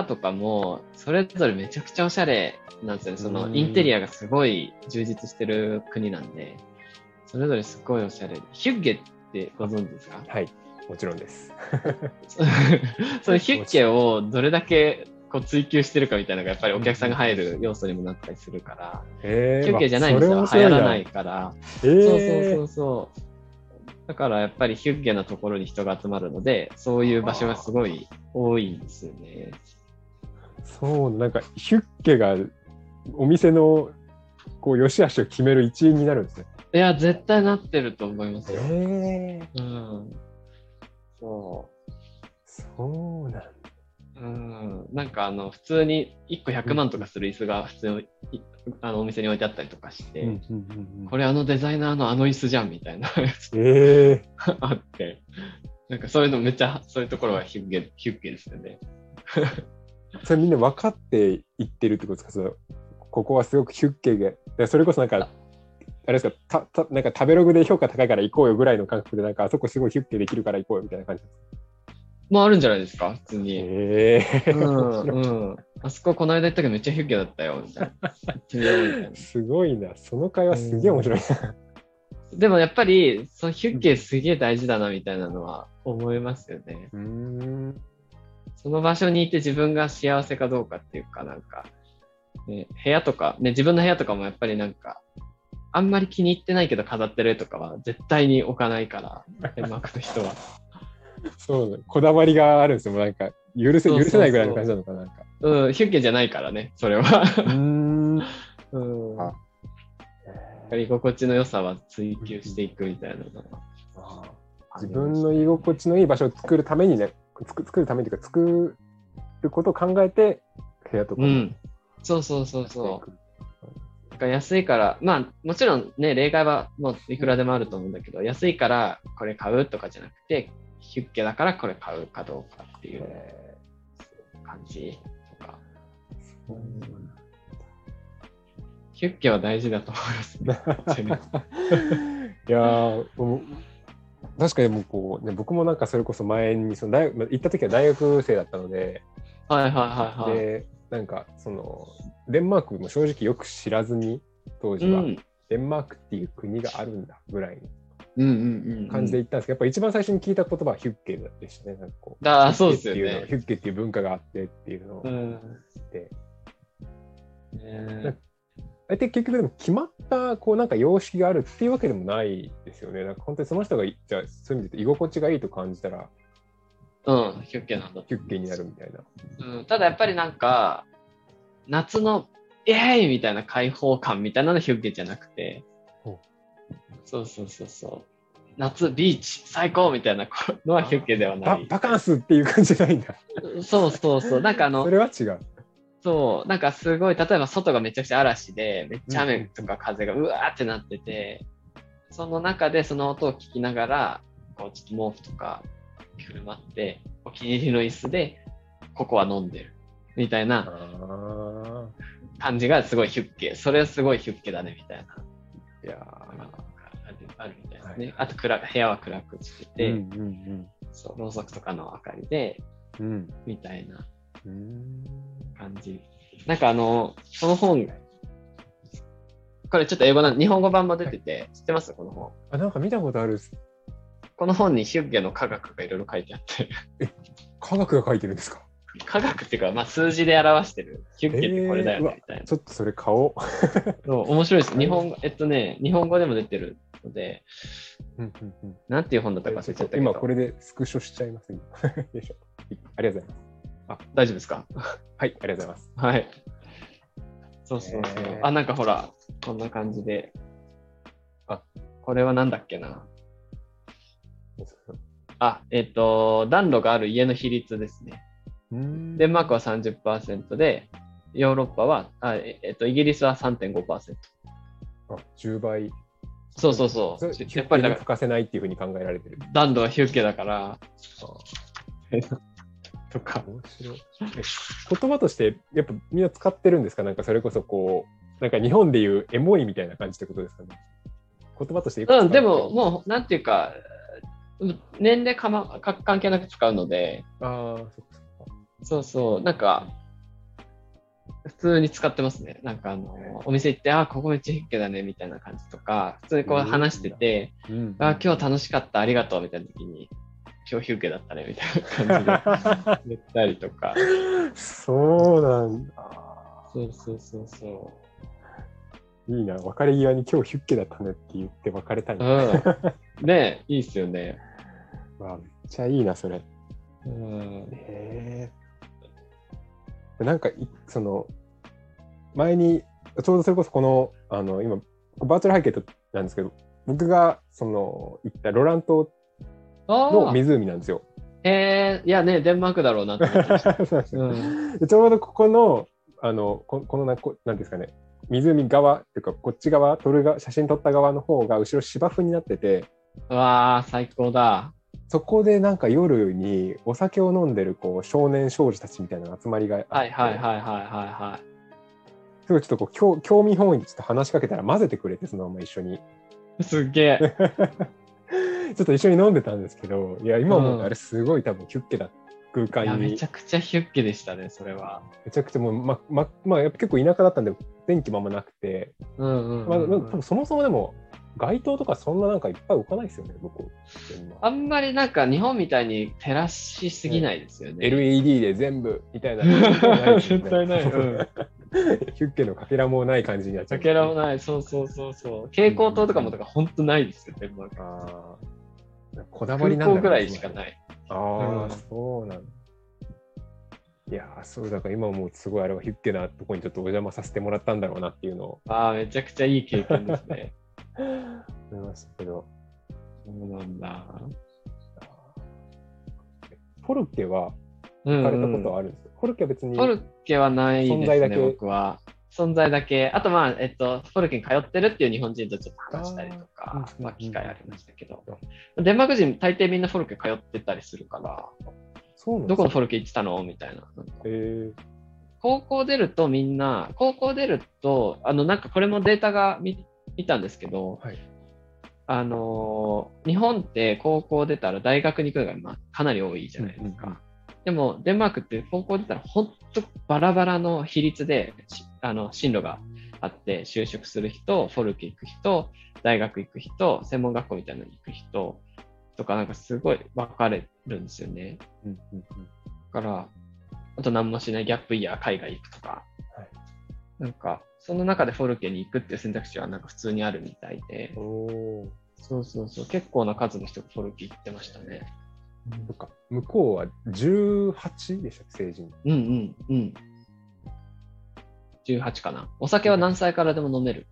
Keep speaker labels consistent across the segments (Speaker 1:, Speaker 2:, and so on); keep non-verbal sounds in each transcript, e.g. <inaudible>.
Speaker 1: ーとかも、それぞれめちゃくちゃおしゃれなんですよね。そのインテリアがすごい充実してる国なんで、それぞれすごいおしゃれ。ヒュッゲってご存知ですか？
Speaker 2: はい、もちろんです。<laughs>
Speaker 1: そのヒュッゲをどれだけこう追求してるかみたいなのがやっぱりお客さんが入る要素にもなったりするから、
Speaker 2: え
Speaker 1: ヒュッゲじゃないんですよ。流行らない。から。
Speaker 2: えー、
Speaker 1: そうそうそうそう。だからやっぱりヒュッゲなところに人が集まるので、そういう場所がすごい多いんですよね。
Speaker 2: そう、なんかヒュッケがお店のこう良し悪しを決める一因になるんですね。
Speaker 1: いや、絶対なってると思いますよ。
Speaker 2: え
Speaker 1: うん。そ
Speaker 2: そうなんだ。
Speaker 1: う。うん。なんかあの、普通に1個100万とかする椅子が普通にいあのお店に置いてあったりとかして、
Speaker 2: うんうんうんうん
Speaker 1: これあのデザイナーのあの椅子じゃんみたいなやつ
Speaker 2: え
Speaker 1: が <laughs> あって、なんかそういうのめっちゃ、そういうところはヒュッゲ、ヒュッゲですよね。
Speaker 2: ー、それみんな分かって言ってるってことですか？そのここはすごくヒュッケが、でそれこそなんか、あれですか？たた、なんか食べログで評価高いから行こうよぐらいの感覚で、なんかあそこすごいヒュッケできるから行こうよみたいな感じですか？
Speaker 1: もうあるんじゃないですか？普通に。
Speaker 2: ええ
Speaker 1: うん、うん。あそここの間行ったけどめっちゃヒュッゲだったよ、みたいな。
Speaker 2: すごいな。その会話すげえ面白いな。
Speaker 1: でもやっぱり、そのヒュッゲすげえ大事だなみたいなのは思いますよね。
Speaker 2: うーん。
Speaker 1: その場所にいて自分が幸せかどうかっていうかなんか、ね、部屋とか、ね、自分の部屋とかもやっぱりなんか、あんまり気に入ってないけど飾ってるとかは絶対に置かないから、デンマークの人は。
Speaker 2: そうだこだわりがあるんですよ。もうなんか許せ許せないぐらいの感じなのかな。なんか
Speaker 1: うん、ヒュッゲじゃないからね、それは。
Speaker 2: ん。
Speaker 1: うん。
Speaker 2: あ
Speaker 1: 居心地の良さは追求していくみたいなのは。
Speaker 2: 自分の居心地のいい場所を作るためにね、作作るためにというか、作ることを考えて、部屋とかも
Speaker 1: うん。そうそうそうそう。なんか安いから、まあもちろんね、例外はもういくらでもあると思うんだけど、安いからこれ買うとかじゃなくて、ヒュッゲだからこれ買うかどうかっていう
Speaker 2: え
Speaker 1: 感じとか。ヒュッゲは大事だと思いますね。<laughs>
Speaker 2: いやー確かにもうこう、ね、僕もなんかそれこそ前にその大学まあ行った時は大学生だったので、
Speaker 1: はいはいはいはい。
Speaker 2: でなんかそのデンマークも正直よく知らずに当時は、
Speaker 1: うん、
Speaker 2: デンマークっていう国があるんだぐらいの
Speaker 1: うんうんうん。
Speaker 2: 感じで行ったんですけど、やっぱ一番最初に聞いた言葉はヒュッケでしたね。なんかこう
Speaker 1: あーそうですよね
Speaker 2: ヒュッケっていう文化があってっていうのを知
Speaker 1: うん。
Speaker 2: って、
Speaker 1: ね
Speaker 2: あれって結局でも決まったこうなんか様式があるっていうわけでもないですよね。なんか本当にその人がじゃあそういう意味で居心地がいいと感じたら
Speaker 1: うん、ヒュッゲなんだと
Speaker 2: ヒュッケになるみたいな。
Speaker 1: うん、ただやっぱりなんか、夏のイエーイみたいな開放感みたいなのヒュッゲじゃなくてそうそうそうそう。夏ビーチ最高みたいなのはヒュッゲではない。
Speaker 2: ババカンスっていう感じじゃないんだ。
Speaker 1: そうそうそう。なんかあの
Speaker 2: そ、れは違う。
Speaker 1: そう、なんかすごい、例えば外がめちゃくちゃ嵐で、めっちゃ雨とか風がうわーってなってて、その中でその音を聞きながら、こうちょっと毛布とかくるまって、お気に入りの椅子で、ここは飲んでる。みたいな
Speaker 2: あ
Speaker 1: 感じがすごいヒュッケ。それはすごいヒュッケだね、みたいな。
Speaker 2: ーいや
Speaker 1: あるあるみたいですね。
Speaker 2: はい
Speaker 1: あと暗、部屋は暗くしてて、
Speaker 2: ーうんうん
Speaker 1: そう、ろうそくとかの明かりで、
Speaker 2: うんうん
Speaker 1: みたいな
Speaker 2: うん
Speaker 1: 感じ。なんかあの、この本、これちょっと英語なん日本語版も出てて、知ってます？この本。
Speaker 2: あなんか見たことある
Speaker 1: この本にヒュッゲの科学がいろいろ書いてあって、
Speaker 2: 科学が書いてるんですか？
Speaker 1: 科学っていうか、まあ、数字で表してる、ヒュッゲってこれだよね、みたいな。
Speaker 2: ちょっとそれ買おう。
Speaker 1: そう面白いです。日本語、えっとね、日本語でも出てるので、
Speaker 2: うんうんうん
Speaker 1: なんていう本だったか忘れちゃったけど。
Speaker 2: 今これでスクショしちゃいます。今 <laughs> よいしょ。ありがとうございます。
Speaker 1: 大丈夫ですか？<laughs>
Speaker 2: はい、ありがとうございます。
Speaker 1: はい。そうそうそう。
Speaker 2: へー
Speaker 1: あ、なんかほら、こんな感じで。
Speaker 2: あ、
Speaker 1: これはなんだっけな？あ、えっ、と、暖炉がある家の比率ですね。
Speaker 2: うん
Speaker 1: デンマークは30%で、ヨーロッパは、あええっと、イギリスは3.5%。
Speaker 2: あ10倍。
Speaker 1: そうそうそう。やっぱりだから
Speaker 2: 欠かせないっていうふうに考えられてる。
Speaker 1: 暖炉はヒュッケだから、<laughs> とか。
Speaker 2: 面白い。え言葉として、やっぱみんな使ってるんですか？なんかそれこそこう、なんか日本でいうエモいみたいな感じってことですかね？言葉として
Speaker 1: うん、でも、もう、なんていうか、年齢かまか関係なく使うので、
Speaker 2: ああ、そ
Speaker 1: うそう、なんか、普通に使ってますね。なんかあの、お店行って、あ、ここめっちゃヒッケだね、みたいな感じとか、普通にこう話してて、
Speaker 2: うん
Speaker 1: あ、今日楽しかった、ありがとう、みたいな時に、今日ヒュッケだったね、みたいな感じで <laughs> 言ったりとか。
Speaker 2: そうなんだ。
Speaker 1: そうそうそうそ
Speaker 2: いいな、別れ際に今日ヒュッケだったねって言って別れたい。
Speaker 1: う。うん。ねいいっすよね。<laughs>
Speaker 2: わあめっちゃいいな、それ。
Speaker 1: うん。
Speaker 2: へえ。なんかい、その、前に、ちょうどそれこそこの、あの、今、バーチャル背景となんですけど、僕が、その、行ったロラン島の
Speaker 1: ああ、
Speaker 2: 湖なんですよ。
Speaker 1: えー、いやね、デンマークだろうなって思ってました。<laughs>
Speaker 2: ちょうどここの、あの、ここのな、こなんですかね、湖側っていうか、こっち側、撮るが写真撮った側の方が後ろ芝生になってて、
Speaker 1: うわあ、最高だ。
Speaker 2: そこでなんか夜にお酒を飲んでるこう少年少女たちみたいな集まりがあって、
Speaker 1: はいはいはいはいはいは
Speaker 2: すごいちょっとこう興興味本位でちょっと話しかけたら混ぜてくれてそのまま一緒に
Speaker 1: い。すっげえ。<laughs>
Speaker 2: ちょっと一緒に飲んでたんですけどいや今も
Speaker 1: うん
Speaker 2: あれすごい多分キュッケだ空
Speaker 1: いや、
Speaker 2: 間に
Speaker 1: めちゃくちゃヒュッケでしたね、それは。
Speaker 2: めちゃくちゃもうまままあやっぱ結構田舎だったんで電気もあんまなくて、
Speaker 1: うんうんうん
Speaker 2: まあ、
Speaker 1: うん
Speaker 2: 多分そもそもでも街灯とかそんななんかいっぱい置かないですよね僕
Speaker 1: あんまりなんか日本みたいに照らしすぎないですよね。
Speaker 2: LED で全部みたいな
Speaker 1: 絶対ない。うん。<laughs>
Speaker 2: ヒュッケのかけらもない感じになっちゃう
Speaker 1: かけらもない。そうそうそうそう。蛍光灯とかもとか本当ないですよ、デンマーク。
Speaker 2: こだわり
Speaker 1: 空
Speaker 2: なんだ
Speaker 1: 港ぐらいしかない。
Speaker 2: ああ、
Speaker 1: うん
Speaker 2: そうなんだ。いやー、そうだから今もうすごいあれはヒュッケなとこにちょっとお邪魔させてもらったんだろうなっていうのを
Speaker 1: ああ、めちゃくちゃいい経験ですね。<laughs>
Speaker 2: 思いましたけど、
Speaker 1: そうなんだ。
Speaker 2: フォルケは
Speaker 1: うん、
Speaker 2: 行かれたことはあるんですか、フォルケは別に
Speaker 1: フォルケはないですね、
Speaker 2: 存在だけ
Speaker 1: 僕は。存在だけ。あと、まあ、えっと、フォルケに通ってるっていう日本人とちょっと話したりとか
Speaker 2: あ
Speaker 1: まあ、機会ありましたけど。デンマーク人、大抵みんなフォルケ通ってたりするから、
Speaker 2: そうなん
Speaker 1: どこのフォ
Speaker 2: ル
Speaker 1: ルケ行ってたの？みたいな。なんか。
Speaker 2: え
Speaker 1: 高校出るとみんな、高校出ると、あの、なんかこれもデータが見見たんですけど、
Speaker 2: はい。
Speaker 1: あのー日本って高校出たら大学に行くのが、まあ、かなり多いじゃないですか。
Speaker 2: うんうん
Speaker 1: でも、デンマークって高校出たら本当バラバラの比率で、しあの、進路があって、就職する人、フォルケ行く人、大学行く人、専門学校みたいなのに行く人とか、なんかすごい分かれるんですよね。
Speaker 2: うんうんうん。
Speaker 1: だから、あと何もしないギャップイヤー海外行くとか、
Speaker 2: はい。
Speaker 1: なんか、その中でフォルケに行くっていう選択肢はなんか普通にあるみたいで、そうそうそう、結構な数の人がフォルケ行ってましたね。
Speaker 2: そっか向こうは18でしたっけ成人。
Speaker 1: うんうんうん。18かな。お酒は何歳からでも飲める？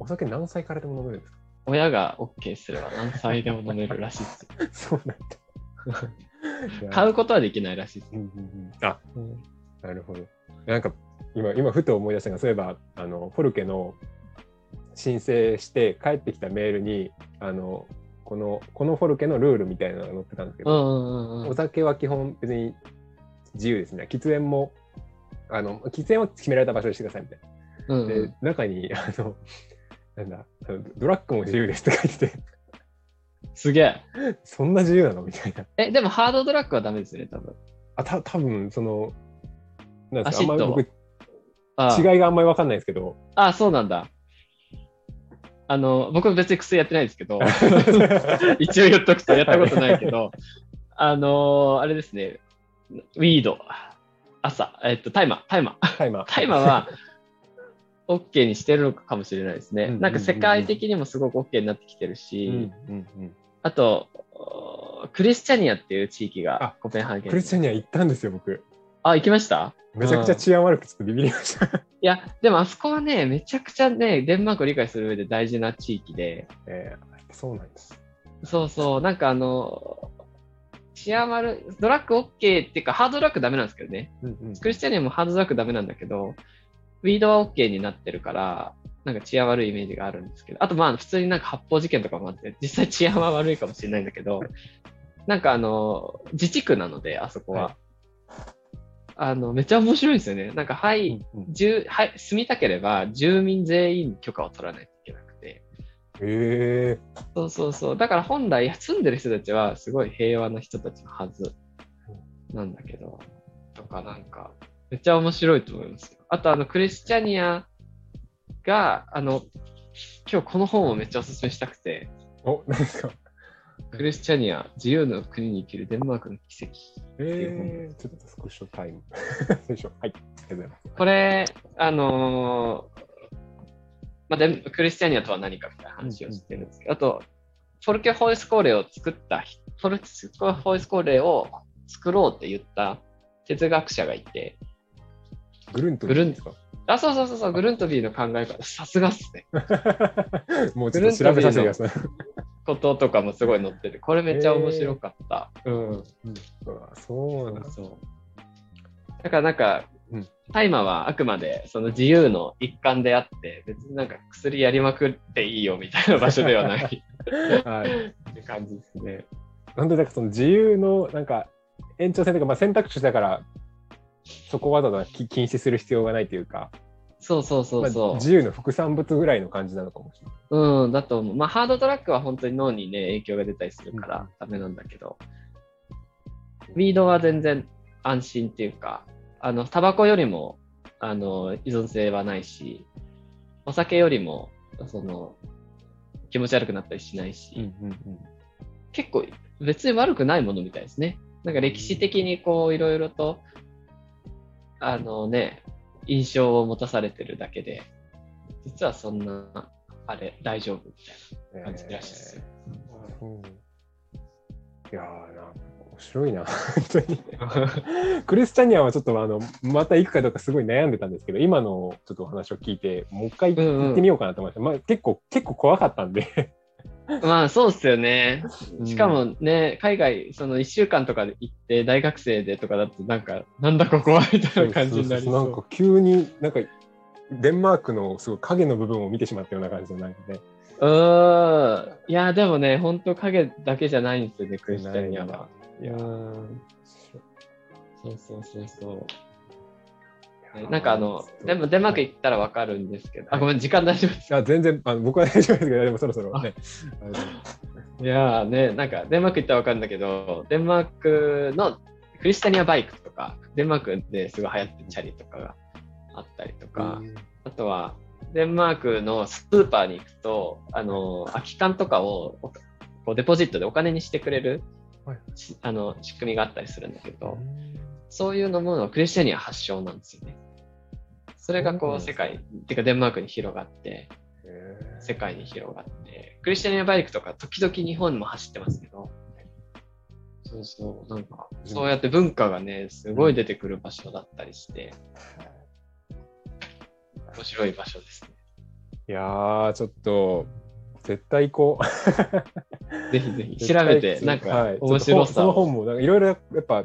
Speaker 2: お酒何歳からでも飲めるんですか？
Speaker 1: 親が OK すれば何歳でも飲めるらしいです。<laughs>
Speaker 2: そうなんだ <laughs>
Speaker 1: 買うことはできないらしいです。
Speaker 2: うんうんうんあ
Speaker 1: うん
Speaker 2: なるほど。なんか今、今ふと思い出したのが、そういえば、あのフォルケの申請して帰ってきたメールに、あのこのこのフォルケのルールみたいなのが載ってたんですけど、
Speaker 1: うんうんうんうん。
Speaker 2: お酒は基本別に自由ですね。喫煙も、あの喫煙は決められた場所にしてくださいみたいな。
Speaker 1: うんうん。
Speaker 2: で、中に、<laughs> あの、なんだ、ドラッグも自由ですって書いて。て、
Speaker 1: すげえ。
Speaker 2: そんな自由なの？みたいな。
Speaker 1: え、でもハードドラッグはダメですよね、多分。
Speaker 2: あ、た多分その、なんですか、あんまり僕、違いがあんまり分かんないですけど、
Speaker 1: あ、そうなんだ。あの、僕別に薬やってないですけど、<laughs> 一応言っとくとやったことないけど、あのあれですね、ウィード、朝、えっと、タイマー、タイマー。
Speaker 2: タイマー。
Speaker 1: タイマーは OK にしてるのかもしれないですね。
Speaker 2: うんうんうんうん
Speaker 1: なんか世界的にもすごく OK になってきてるし、
Speaker 2: うんうんうん、
Speaker 1: あと、おクリスチャニアっていう地域が
Speaker 2: あ
Speaker 1: コペンハーゲンに
Speaker 2: クリスチャニア行ったんですよ、僕。
Speaker 1: あ、行きました？
Speaker 2: めちゃくちゃ治安悪くてちょっとビビりました。
Speaker 1: いや、でもあそこはね、めちゃくちゃね、デンマークを理解する上で大事な地域で、
Speaker 2: えー、そうなんです。
Speaker 1: そうそう、なんかあの、治安悪い、ドラッグ OK っていうか、ハードドラッグダメなんですけどね。
Speaker 2: うんうん
Speaker 1: クリスチャニアもハードドラッグダメなんだけど、ウィードは OK になってるから、なんか治安悪いイメージがあるんですけど、あとまあ普通になんか発砲事件とかもあって、実際治安は悪いかもしれないんだけど、<laughs> なんかあの、自治区なので、あそこは。
Speaker 2: はい
Speaker 1: あの、めっちゃ面白いですよね。なんか、はい、
Speaker 2: うんうん
Speaker 1: 住はい、住みたければ住民全員許可を取らない。
Speaker 2: え
Speaker 1: そうそうそう。だから本来住んでる人たちはすごい平和な人たちのはずなんだけど、とかなんか、めっちゃ面白いと思いますよ。あと、あの、クリスチャニアが、あの、今日この本をめっちゃおすすめしたくて、
Speaker 2: お、何ですか
Speaker 1: クリスチャニア、自由の国に生きるデンマークの奇跡。
Speaker 2: えー、ちょっとスクショタイム。<laughs> はい、ありがとうございます。
Speaker 1: これ、あのーまあ、でクリスチャニアとは何かみたいな話をしてるんですけど、あと、フォルケ・ホイスコーレを作った人、フォルケ・ホイスコーレを作ろうって言った哲学者がいて、
Speaker 2: グルント
Speaker 1: グルン
Speaker 2: ですか
Speaker 1: あ、そうそうそうそう、グルントビーの考え方、さすがっすね。<laughs>
Speaker 2: もうちょっと調べさせてください。
Speaker 1: こととかもすごい載ってて、これめっちゃ面白かった。うん。
Speaker 2: うわそうなんだ。
Speaker 1: そう。だからなんか
Speaker 2: うん、
Speaker 1: 大麻はあくまでその自由の一環であって、別になんか薬やりまくっていいよみたいな場所ではない
Speaker 2: はい。
Speaker 1: って感じですね。
Speaker 2: なんでなんかその自由のなんか延長線というか、まあ、選択肢だからそこをわざわざき禁止する必要がないというか、
Speaker 1: そうそうそう
Speaker 2: まあ
Speaker 1: そう。
Speaker 2: 自由の副産物ぐらいの感じなのかもしれない。
Speaker 1: うん、だと思う。まあ、ハードトラックは本当に脳にね、影響が出たりするからダメなんだけど、ウィードは全然安心っていうか、あの、タバコよりも、あの、依存性はないし、お酒よりも、その、気持ち悪くなったりしないし、
Speaker 2: うんうん
Speaker 1: 結構別に悪くないものみたいですね。なんか歴史的にこう、いろいろと、あのね、印象を持たされてるだけで、実はそんな、あれ、大丈夫みたいな。感じらしいですよ
Speaker 2: えーうんいやーな面白いな、本当に。クリスチャニアはちょっとあのまた行くかどうかすごい悩んでたんですけど、今のちょっとお話を聞いて、もう一回
Speaker 1: うんうん
Speaker 2: 行ってみようかなと思いました。まあ、結構、結構怖かったんで。
Speaker 1: まあそうっすよね。
Speaker 2: うん
Speaker 1: しかもね、海外、その1週間とかで行って、大学生でとかだと、なんか、なんだここはみたいな感じになりそう。
Speaker 2: なんか急になんかデンマークのすごい影の部分を見てしまったような感じのなんかね。
Speaker 1: うーん。いや、でもね、本当影だけじゃないんですよね、クリスチャニアは。
Speaker 2: いや
Speaker 1: そうそうそうそう。ねなんかあの、でもデンマーク行ったらわかるんですけど、あ、ごめん、時間大丈夫です。
Speaker 2: あ全然あの僕は大丈夫ですけど、でもそろそろね。<laughs>
Speaker 1: いやーね、なんかデンマーク行ったらわかるんだけど、デンマークのクリスタニアバイクとか、デンマークですごい流行ってるチャリとかがあったりとか、あとはデンマークのスーパーに行くと、あの、空き缶とかをおこうデポジットでお金にしてくれる、あの仕組みがあったりするんだけど、そういうのもクリスチャニア発祥なんですよね。それがこう世界、っていうかデンマークに広がって、世界に広がって、クリスチャニアバイクとか時々日本にも走ってますけど、そうそう、なんか、そうやって文化がね、すごい出てくる場所だったりして、面白い場所ですね。
Speaker 2: いやー、ちょっと、絶対行こう。
Speaker 1: ぜひぜひ調べて、なんか
Speaker 2: はい
Speaker 1: 面白さ
Speaker 2: その
Speaker 1: を。
Speaker 2: 本もなんかいろいろやっぱ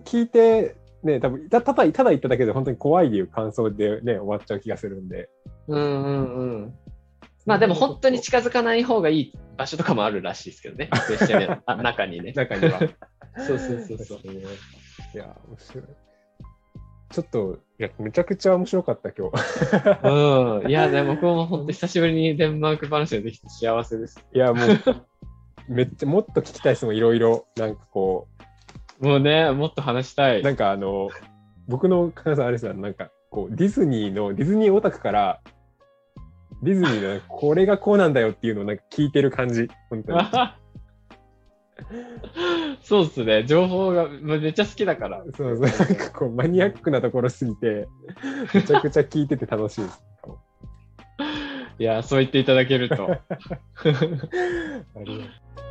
Speaker 2: 聞いてね多分たただただ言っただけで本当に怖いっていう感想でね終わっちゃう気がするんで
Speaker 1: うんうんうん。まあでも本当に近づかない方がいい場所とかもあるらしいですけどね、<laughs> 中にね。
Speaker 2: 中には <laughs>
Speaker 1: そうそうそうそう。
Speaker 2: いや面白いちょっといやめちゃくちゃ面白かった今日
Speaker 1: うん。いや、でも僕も本当久しぶりにデンマーク話ができて幸せです。
Speaker 2: いやもうめっちゃもっと聞きたいですもんいろいろなんかこ
Speaker 1: もうね、もっと話したい。
Speaker 2: うなんかあの僕の感想あれですよなんかこうディズニーのディズニーオタクからディズニーのこれがこうなんだよっていうのをなんか聞いてる感じ本当に <laughs> <laughs>
Speaker 1: そうっすね。情報がまあめっちゃ好きだから。
Speaker 2: そうそうなんかこうマニアックなところすぎてめちゃくちゃ聞いてて楽しいです
Speaker 1: いや、そう言っていただけると。<laughs>
Speaker 2: ありがとう